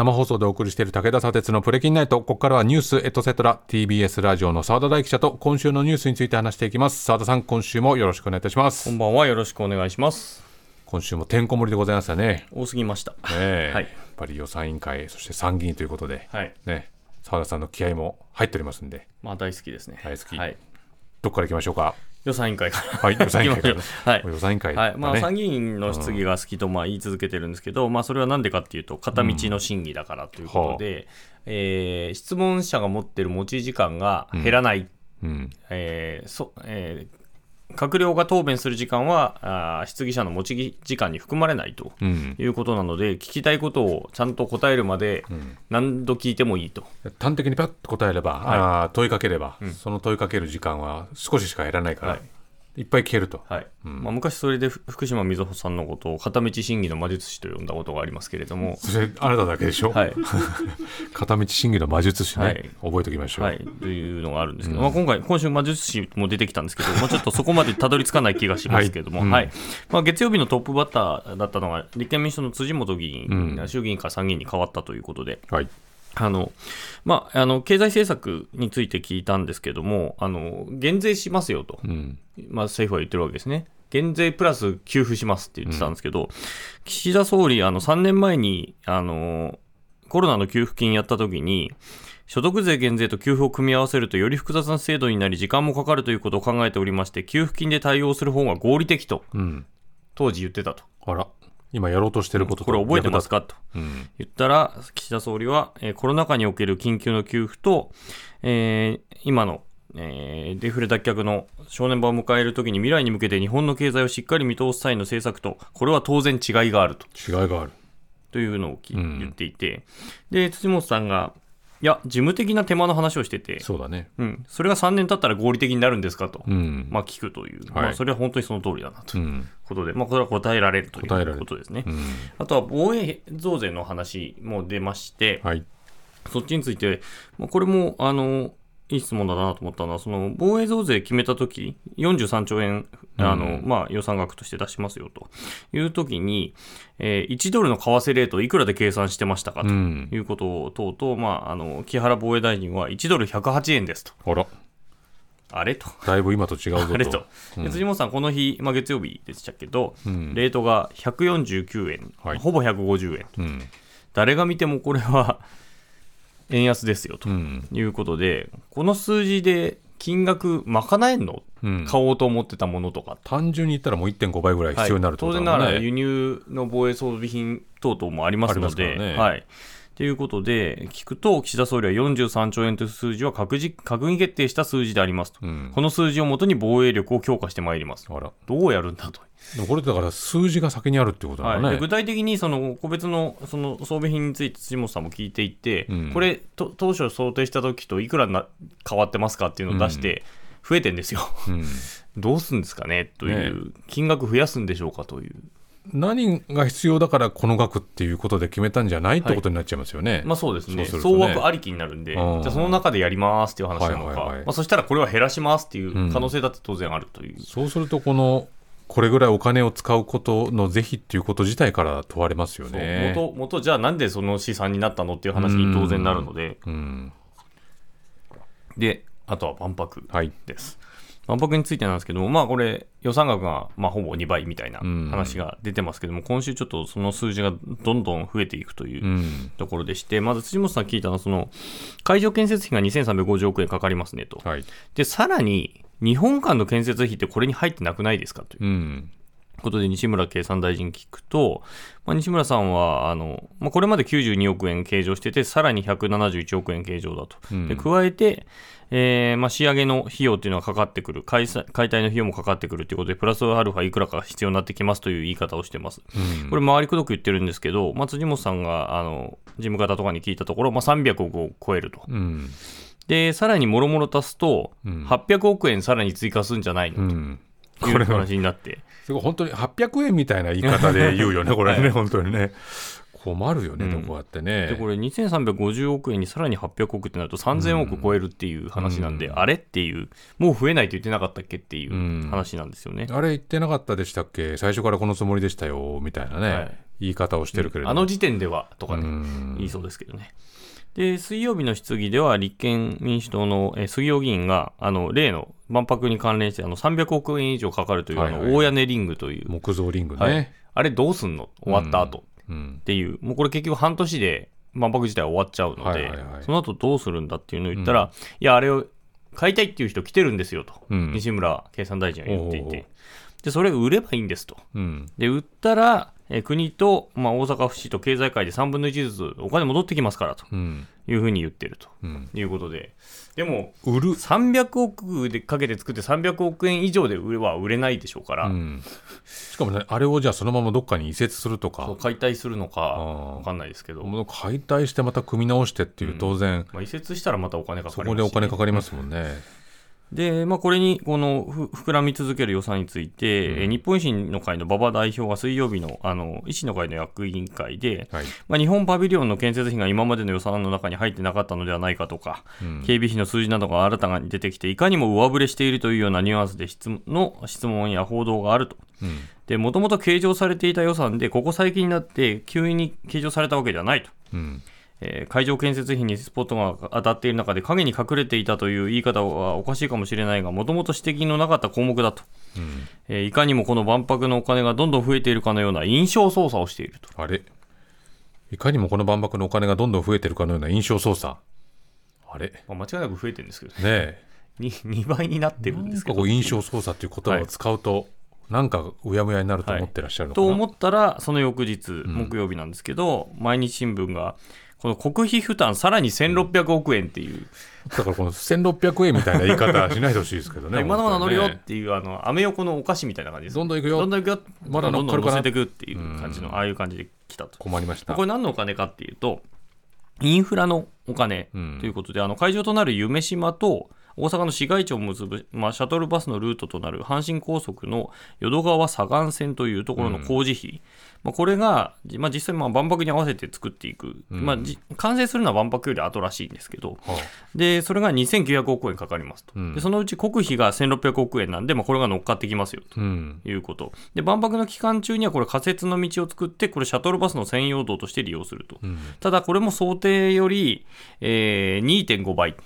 生放送でお送りしている武田砂鉄のプレキンナイト。ここからはニュースエトセトラ TBS ラジオの澤田大記者と今週のニュースについて話していきます。澤田さん、今週もよろしくお願いいたします。こんばんはよろしくお願いします今週もてんこ盛りでございましたね。多すぎましたねえはいやっぱり予算委員会、そして参議院ということで、はいね、澤田さんの気合も入っておりますんで、まあ大好きですね大好きはい、どこから行きましょうか？予算委員会からはい、予算委員会から。はい。予算委員会だね、はい。まあ、参議院の質疑が好きとまあ言い続けてるんですけど、まあ、それはなんでかっていうと片道の審議だからということで、えー質問者が持ってる持ち時間が減らない、うん。えーそえー閣僚が答弁する時間はあー質疑者の持ち時間に含まれないとうん。いうことなので、聞きたいことをちゃんと答えるまで何度聞いてもいいと。端的にパッと答えれば、はい。あー問いかければ、その問いかける時間は少ししか減らないから、はいい、っぱい聞けると。はい。まあ、昔それでふ福島みずほさんのことを片道審議の魔術師と呼んだことがありますけれども、それ、あなただけでしょ、はい。片道審議の魔術師ね、はい。覚えておきましょう。はい、というのがあるんですけど、まあ、今回、今週魔術師も出てきたんですけど、まあ、ちょっとそこまでたどり着かない気がしますけれども、は いはい。まあ、月曜日のトップバッターだったのが、立憲民主党の辻元議員が衆議院から参議院に変わったということで、はい。あのまあ、あの経済政策について聞いたんですけども、あの減税しますよと、うん。まあ、政府は言ってるわけですね。減税プラス給付しますって言ってたんですけど、岸田総理、あの3年前にあのコロナの給付金やった時に、所得税減税と給付を組み合わせるとより複雑な制度になり、時間もかかるということを考えておりまして、給付金で対応する方が合理的と、うん。当時言ってたと。あら、今やろうとしてることとこれ覚えてますか？と。うん。言ったら、岸田総理は、えーコロナ禍における緊急の給付と、えー今の、えーデフレ脱却の正念場を迎えるときに未来に向けて日本の経済をしっかり見通す際の政策と、これは当然違いがあると。違いがある。というのをきうん。言っていて、で、辻元さんが、いや、事務的な手間の話をしてて、そうだね。うん、それが3年経ったら合理的になるんですかと、うん。まあ、聞くという、はいまあ、それは本当にその通りだなとう。いうんことで、まあ、これは答えられるという答えられることですね。うん。あとは防衛増税の話も出まして、はい。そっちについて、まあこれも、あの、いい質問だなと思ったのは、その防衛増税決めたとき、43兆円、あの、うんまあ、予算額として出しますよというときに、えー1ドルの為替レートをいくらで計算してましたかとうん。いうことを問うと、まあ、あの、木原防衛大臣は1ドル108円ですと。あら、あれと。だいぶ今と違うぞと。あれと。うんで辻元さん、この日、まあ、月曜日でしたけど、うんレートが149円、はいほぼ150円。うん。誰が見てもこれは円安ですよと。うん。いうことで、この数字で金額賄えんの、うん。買おうと思ってたものとか、単純に言ったらもう1.5倍ぐらい必要になるってこと当然。ながら輸入の防衛装備品等々もありますので、ねはい。ということで、聞くと、岸田総理は43兆円という数字は閣議閣議決定した数字でありますと。うん。この数字をもとに防衛力を強化してまいります。あら。どうやるんだと。でもこれだから数字が先にあるってことはい、だね。で具体的にその個別のその装備品について辻本さんも聞いていて、うんこれと当初想定した時といくらな変わってますかっていうのを出して増えてんですよ、うん。どうするんですかねという、ね金額増やすんでしょうかという、何が必要だからこの額っていうことで決めたんじゃないってことになっちゃいますよね。まあそうですね。ね。総額ありきになるんで、うん。じゃあその中でやりますっていう話なのか、はいはいはい。まあ、そしたらこれは減らしますっていう可能性だって当然あるという、そうするとこのこれぐらいお金を使うことの是非っていうこと自体から問われますよね。元元じゃあなんでその試算になったのっていう話に当然なるので、うん。であとは万博はい。万博についてなんですけども、まあこれ、予算額がまあほぼ2倍みたいなうん話が出てますけども、今週ちょっとその数字がどんどん増えていくといううんところでして、まず辻本さん聞いたのは、その会場建設費が2350億円かかりますねと。はい。で、さらに、日本間の建設費ってこれに入ってなくないですかといううん。ことで西村経産大臣聞くと、まあ、西村さんはあの、まあ、これまで92億円計上してて、さらに171億円計上だと。うんで加えて、えーまあ、仕上げの費用っていうのはかかってくる解散、解体の費用もかかってくるということで、プラスアルファいくらか必要になってきますという言い方をしてます。うんこれ、回りくどく言ってるんですけど、まあ、辻本さんがあの事務方とかに聞いたところ、まあ、300億を超えると。うん。で、さらにもろもろ足すと、うん800億円さらに追加するんじゃないのうん。というこれは。話になって。すごい本当に800円みたいな言い方で言うよね、これね、はい。本当にね。困るよね、うん。こうやってね。でこれ2350億円にさらに800億ってなると3000億超えるっていう話なんで、うん。あれっていうもう増えないと言ってなかったっけっていううん。話なんですよね、あれ言ってなかったでしたっけ？最初からこのつもりでしたよみたいなね、はい。言い方をしてるけれどあの時点ではとかね、うん。言いそうですけどね。で、水曜日の質疑では、立憲民主党の、えー杉尾議員が、あの、例の万博に関連して、あの、300億円以上かかるという、あの、大屋根リングという、木造リングね、はい。あれどうすんの？終わった後。うん。っていう、もうこれ結局半年で万博自体は終わっちゃうので、はいはいはい。その後どうするんだっていうのを言ったら、いや、あれを買いたいっていう人来てるんですよと、うん。西村経産大臣は言っていて、で、それ売ればいいんですと。うん。で、売ったら、えー国と、まあ、大阪府市と経済界で3分の1ずつお金戻ってきますからとうん。いうふうに言ってると。うん。いうことで、でも、売る、300億でかけて作って300億円以上で売れは売れないでしょうから、うん、しかもねあれをじゃあそのままどっかに移設するとか。そう解体するのか分かんないですけど、解体してまた組み直してっていう当然、まあ、移設したらまたお金かかそりますしこでお金かかりますもんね、で、まあ、これに、このふ膨らみ続ける予算について、えー日本維新の会の馬場代表が水曜日のあの維新の会の役員会で、はい。まあ、日本パビリオンの建設費が今までの予算の中に入ってなかったのではないかとか、うん。警備費の数字などが新たに出てきて、いかにも上振れしているというようなニュアンスで質問の質問や報道があると。うん。で、もともと計上されていた予算で、ここ最近になって急に計上されたわけではないと。うんえー会場建設費にスポットが当たっている中で影に隠れていたという言い方はおかしいかもしれないが、もともと指摘のなかった項目だと、うん。えーいかにもこの万博のお金がどんどん増えているかのような印象操作。をしていると。あれ？いかにもこの万博のお金がどんどん増えてるかのような印象操作。あれ？ねまあ、間違いなく増えてるんですけど、え。2, 倍になってるんですけど。なんかこう印象操作っていう言葉を使うと、なんかうやむやになると思ってらっしゃるのかな、と思ったら、その翌日、木曜日なんですけど、毎日新聞が、この国費負担さらに1600億円っていう、だからこの1600円みたいな言い方しないでほしいですけどね まだまだ乗るよっ本ていう、あの、アメ横のお菓子みたいな感じです。どんどん行くよどんどん行くよ。まだどんどん乗せていくっていう感じの、うんああいう感じで来たと。困りましたこれ何のお金かっていうと、インフラのお金うんということで、あの会場となる夢島と大阪の市街地を結ぶ、まあ、シャトルバスのルートとなる阪神高速の淀川左岸線というところの工事費、まあ、これが、じまあ、実際まあ万博に合わせて作っていく、うん。まあ、じ完成するのは万博より後らしいんですけど、はでそれが2900億円かかりますと、うん。でそのうち国費が1600億円なんで、まあ、これが乗っかってきますよと。あうん。いうこと。で万博の期間中にはこれ仮設の道を作ってこれシャトルバスの専用道として利用すると、うん。ただこれも想定より、えー2.5倍うん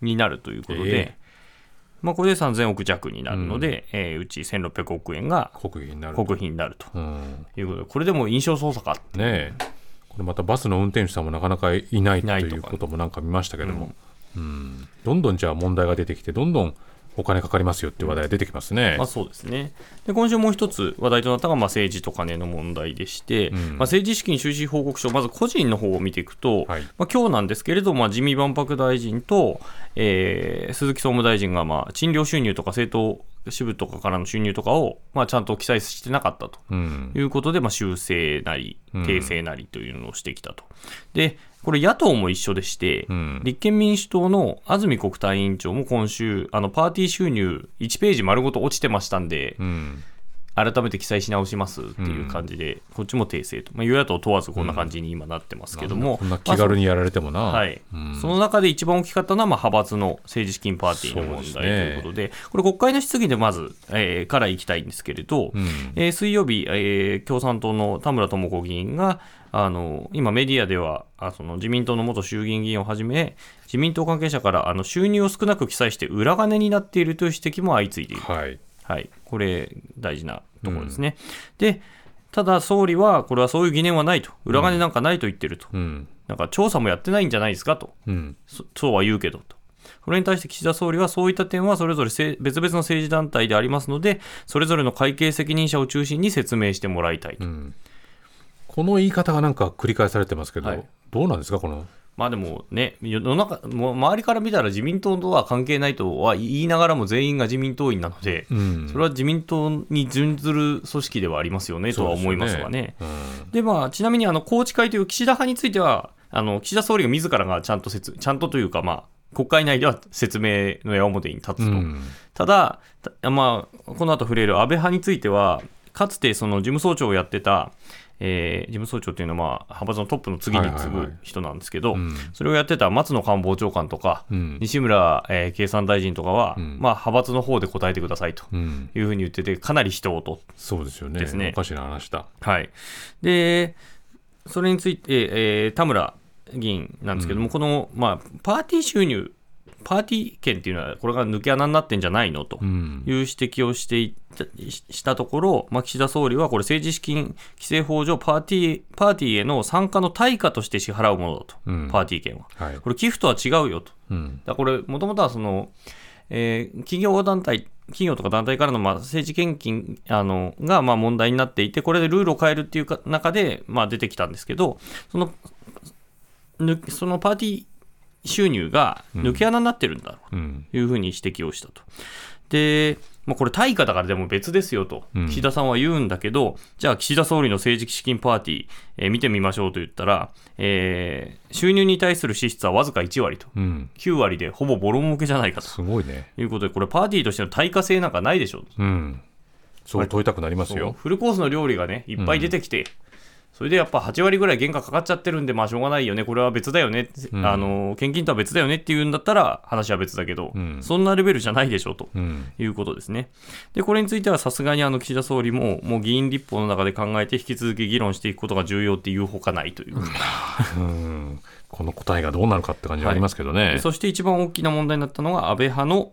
になるということで、ええ。まあ、これで3000億弱になるので、うえーうち1600億円が国費になる国費になるとうん。いうことでこれでも印象操作かねえ。これまたバスの運転手さんもなかなかいないということもなんか見ましたけども、うん。どんどんじゃあ問題が出てきてどんどんお金かかりますよっていう話題が出てきますね。まあ、そうですね。で今週もう一つ話題となったのがまあ政治と金の問題でして、うん。まあ、政治資金収支報告書まず個人の方を見ていくと、はい。まあ、今日なんですけれども、まあ、自民万博大臣と、えー鈴木総務大臣がまあ賃料収入とか政党支部とかからの収入とかをまあちゃんと記載してなかったと。うん。いうことで、まあ、修正なりうん。訂正なりというのをしてきたと。でこれ野党も一緒でして、うん。立憲民主党の安住国対委員長も今週、あのパーティー収入1ページ丸ごと落ちてましたんで、うん改めて記載し直しますっていう感じで、こっちも訂正と、まあ、与野党問わずこんな感じに今なってますけども、こん。な気軽にやられてもな、はい。うん。その中で一番大きかったのは、まあ、派閥の政治資金パーティーの問題ということで、これ、国会の質疑でまず、えーからいきたいんですけれど、うん。えー水曜日、えー共産党の田村智子議員が、あの今、メディアではあその自民党の元衆議院議員をはじめ、自民党関係者からあの収入を少なく記載して裏金になっているという指摘も相次いでいる。はい。はい、これ、大事なところですね。で、ただ総理は、これはそういう疑念はないと、裏金なんかないと言ってると、うん。なんか調査もやってないんじゃないですかと、うん。そそうは言うけどと。これに対して岸田総理は、そういった点はそれぞれせ別々の政治団体でありますので、それぞれの会計責任者を中心に説明してもらいたいと。うん。この言い方がなんか繰り返されてますけど、はい。どうなんですかこのまあでもね、世の中、もう周りから見たら自民党とは関係ないとは言いながらも全員が自民党員なので、うんそれは自民党に準ずる組織ではありますよねとは思いますがね。うんで、まあ、ちなみに、あの、宏池会という岸田派については、あの、岸田総理が自らがちゃんと説、ちゃんとというか、まあ、国会内では説明の矢面に立つと。うんただ、たまあ、この後触れる安倍派については、かつてその事務総長をやってた、えー事務総長っていうのは、まあ、派閥のトップの次に次ぐ人なんですけど、うん。それをやってた松野官房長官とか、うん。西村、えー経産大臣とかは、ん。まあ、派閥の方で答えてくださいとうんいうふうに言ってて、かなり人をと。そうですよね。ですね。おかしな話だ。はい、で、それについて、えー田村議員なんですけども、この、まあ、パーティー収入、パーティー券っていうのは、これが抜け穴になってんじゃないの？と。うんいう指摘をしていたししたところ、まあ、岸田総理はこれ政治資金規正法上パーティー、パーティーへの参加の対価として支払うものだと、うんパーティー券は。はいこれ寄付とは違うよと。うんだこれ、もともとはその、えー企業団体、企業とか団体からのまあ政治献金あのがまあ問題になっていて、これでルールを変えるっていうか中でまあ出てきたんですけど、そのぬそのパーティー収入が抜け穴になってるんだというふうに指摘をしたと。で、まあ、これ対価だからでも別ですよと、うん。岸田さんは言うんだけど、じゃあ岸田総理の政治資金パーティー、えー見てみましょうと言ったら、えー収入に対する支出はわずか1割と。うん。9割でほぼボロ儲けじゃないかと。すごいね。いうことで、これ、パーティーとしての対価性なんかないでしょう。ん。そう問いたくなりますよ。フルコースの料理がね、いっぱい出てきて、それでやっぱ8割ぐらい原価かかっちゃってるんで、まあしょうがないよね、これは別だよね、ん。あの献金とは別だよねっていうんだったら、話は別だけど、うん。そんなレベルじゃないでしょと。うん。いうことですね。で、これについてはさすがにあの岸田総理も、もう議員立法の中で考えて引き続き議論していくことが重要っていうほかないという。うん。この答えがどうなるかって感じはありますけどね。でそして一番大きな問題になったのが安倍派の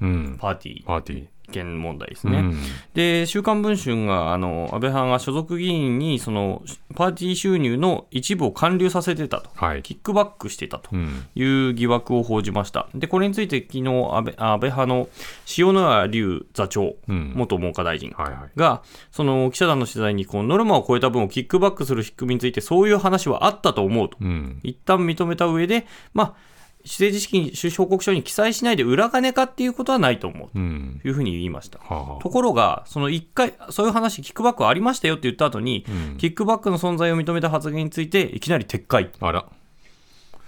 うん。パーティー。パーティー権問題ですね。うんで、週刊文春が、あの、安倍派が所属議員に、その、パーティー収入の一部を還流させてたと。はいキックバックしてたとうんいう疑惑を報じました。で、これについて昨日、安倍安倍派の塩谷隆座長、うん元文科大臣はいはいが、その記者団の取材に、こう、ノルマを超えた分をキックバックする仕組みについて、そういう話はあったと思うと。うん一旦認めた上で、まあ、政治資金収支報告書に記載しないで裏金かっていうことはないと思ううんというふうに言いました。はあはあところが、その1回、そういう話、キックバックありましたよって言った後に、うんキックバックの存在を認めた発言について、いきなり撤回。あら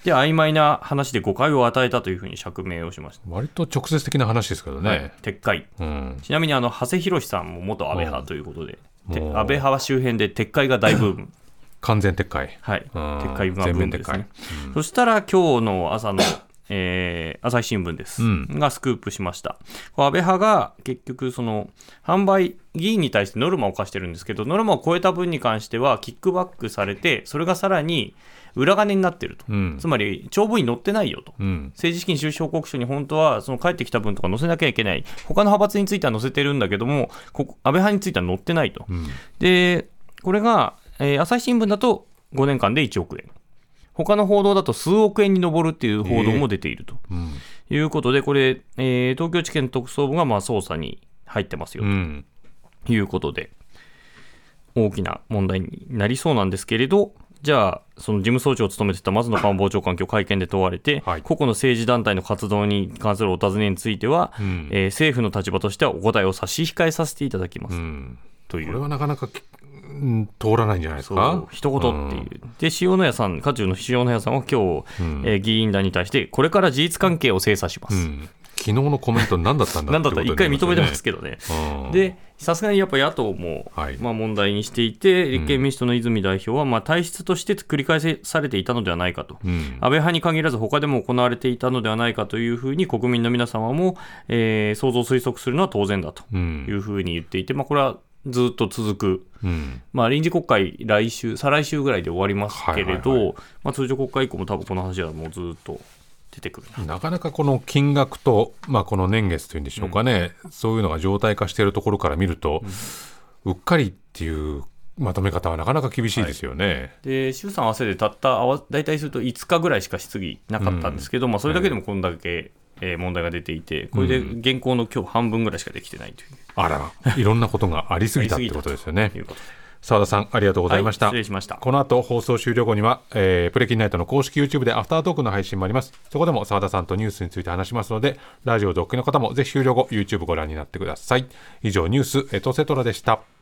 で、曖昧な話で誤解を与えたというふうに釈明をしました。割と直接的な話ですけどはいね、撤回。うんちなみに、あの、長谷博さんも元安倍派ということで、安倍派は周辺で撤回が大ブーム。完全撤回はい。うん撤回がブームです全ね面。そしたら、今日の朝の、えー朝日新聞です、うんがスクープしました。安倍派が結局、その販売、議員に対してノルマを課してるんですけど、ノルマを超えた分に関しては、キックバックされて、それがさらに裏金になってると。うんつまり、帳簿に載ってないよと。うん政治資金収支報告書に本当はその返ってきた分とか載せなきゃいけない、他の派閥については載せてるんだけども、ここ安倍派については載ってないと。うんで、これが、えー朝日新聞だと5年間で1億円。他の報道だと数億円に上るっていう報道も出ていると。うん。いうことで、これ、えー東京地検特捜部がまあ捜査に入ってますようん。ということで、大きな問題になりそうなんですけれど、じゃあ、その事務総長を務めてた松野官房長官、今日会見で問われて、はい。個々の政治団体の活動に関するお尋ねについては、うん。えー政府の立場としてはお答えを差し控えさせていただきます、うん。これという。はなかなか通らないんじゃないですか？一言っていう。で、塩谷さん、渦中の塩谷さんは今日、うん。えー議員団に対して、これから事実関係を精査します。うん。昨日のコメント何だったんだなんだったら一回認めてますけけどね。どで、さすがにやっぱ野党も、はい。まあ、問題にしていて、立憲民主党の泉代表は、まあ、体質として繰り返されていたのではないかと。うん。安倍派に限らず他でも行われていたのではないかというふうに国民の皆様も、えー想像推測するのは当然だとうん。いうふうに言っていて、まあ、これはずっと続く、うん。まあ、臨時国会来週、再来週ぐらいで終わりますけれど、はいはいまあ、通常国会以降も多分この話はもうずっと出てくるな。なかなかこの金額と、まあ、この年月というんでしょうかね、そういうのが常態化しているところから見ると、うっかりっていうまとめ方はなかなか厳しいですよね。で衆参合わせてたったあわ大体すると5日ぐらいしか質疑なかったんですけど、まあ、それだけでもこんだけ、えー問題が出ていて、これで現行の今日半分ぐらいしかできてないというあら、いろんなことがありすぎたってことですよね澤田さん、ありがとうございました。はい失礼しましたこの後放送終了後には、えープレキンナイトの公式 YouTube でアフタートークの配信もあります。そこでも澤田さんとニュースについて話しますので、ラジオでお聞きの方もぜひ終了後 YouTube ご覧になってください。以上ニュースエトセトラでした。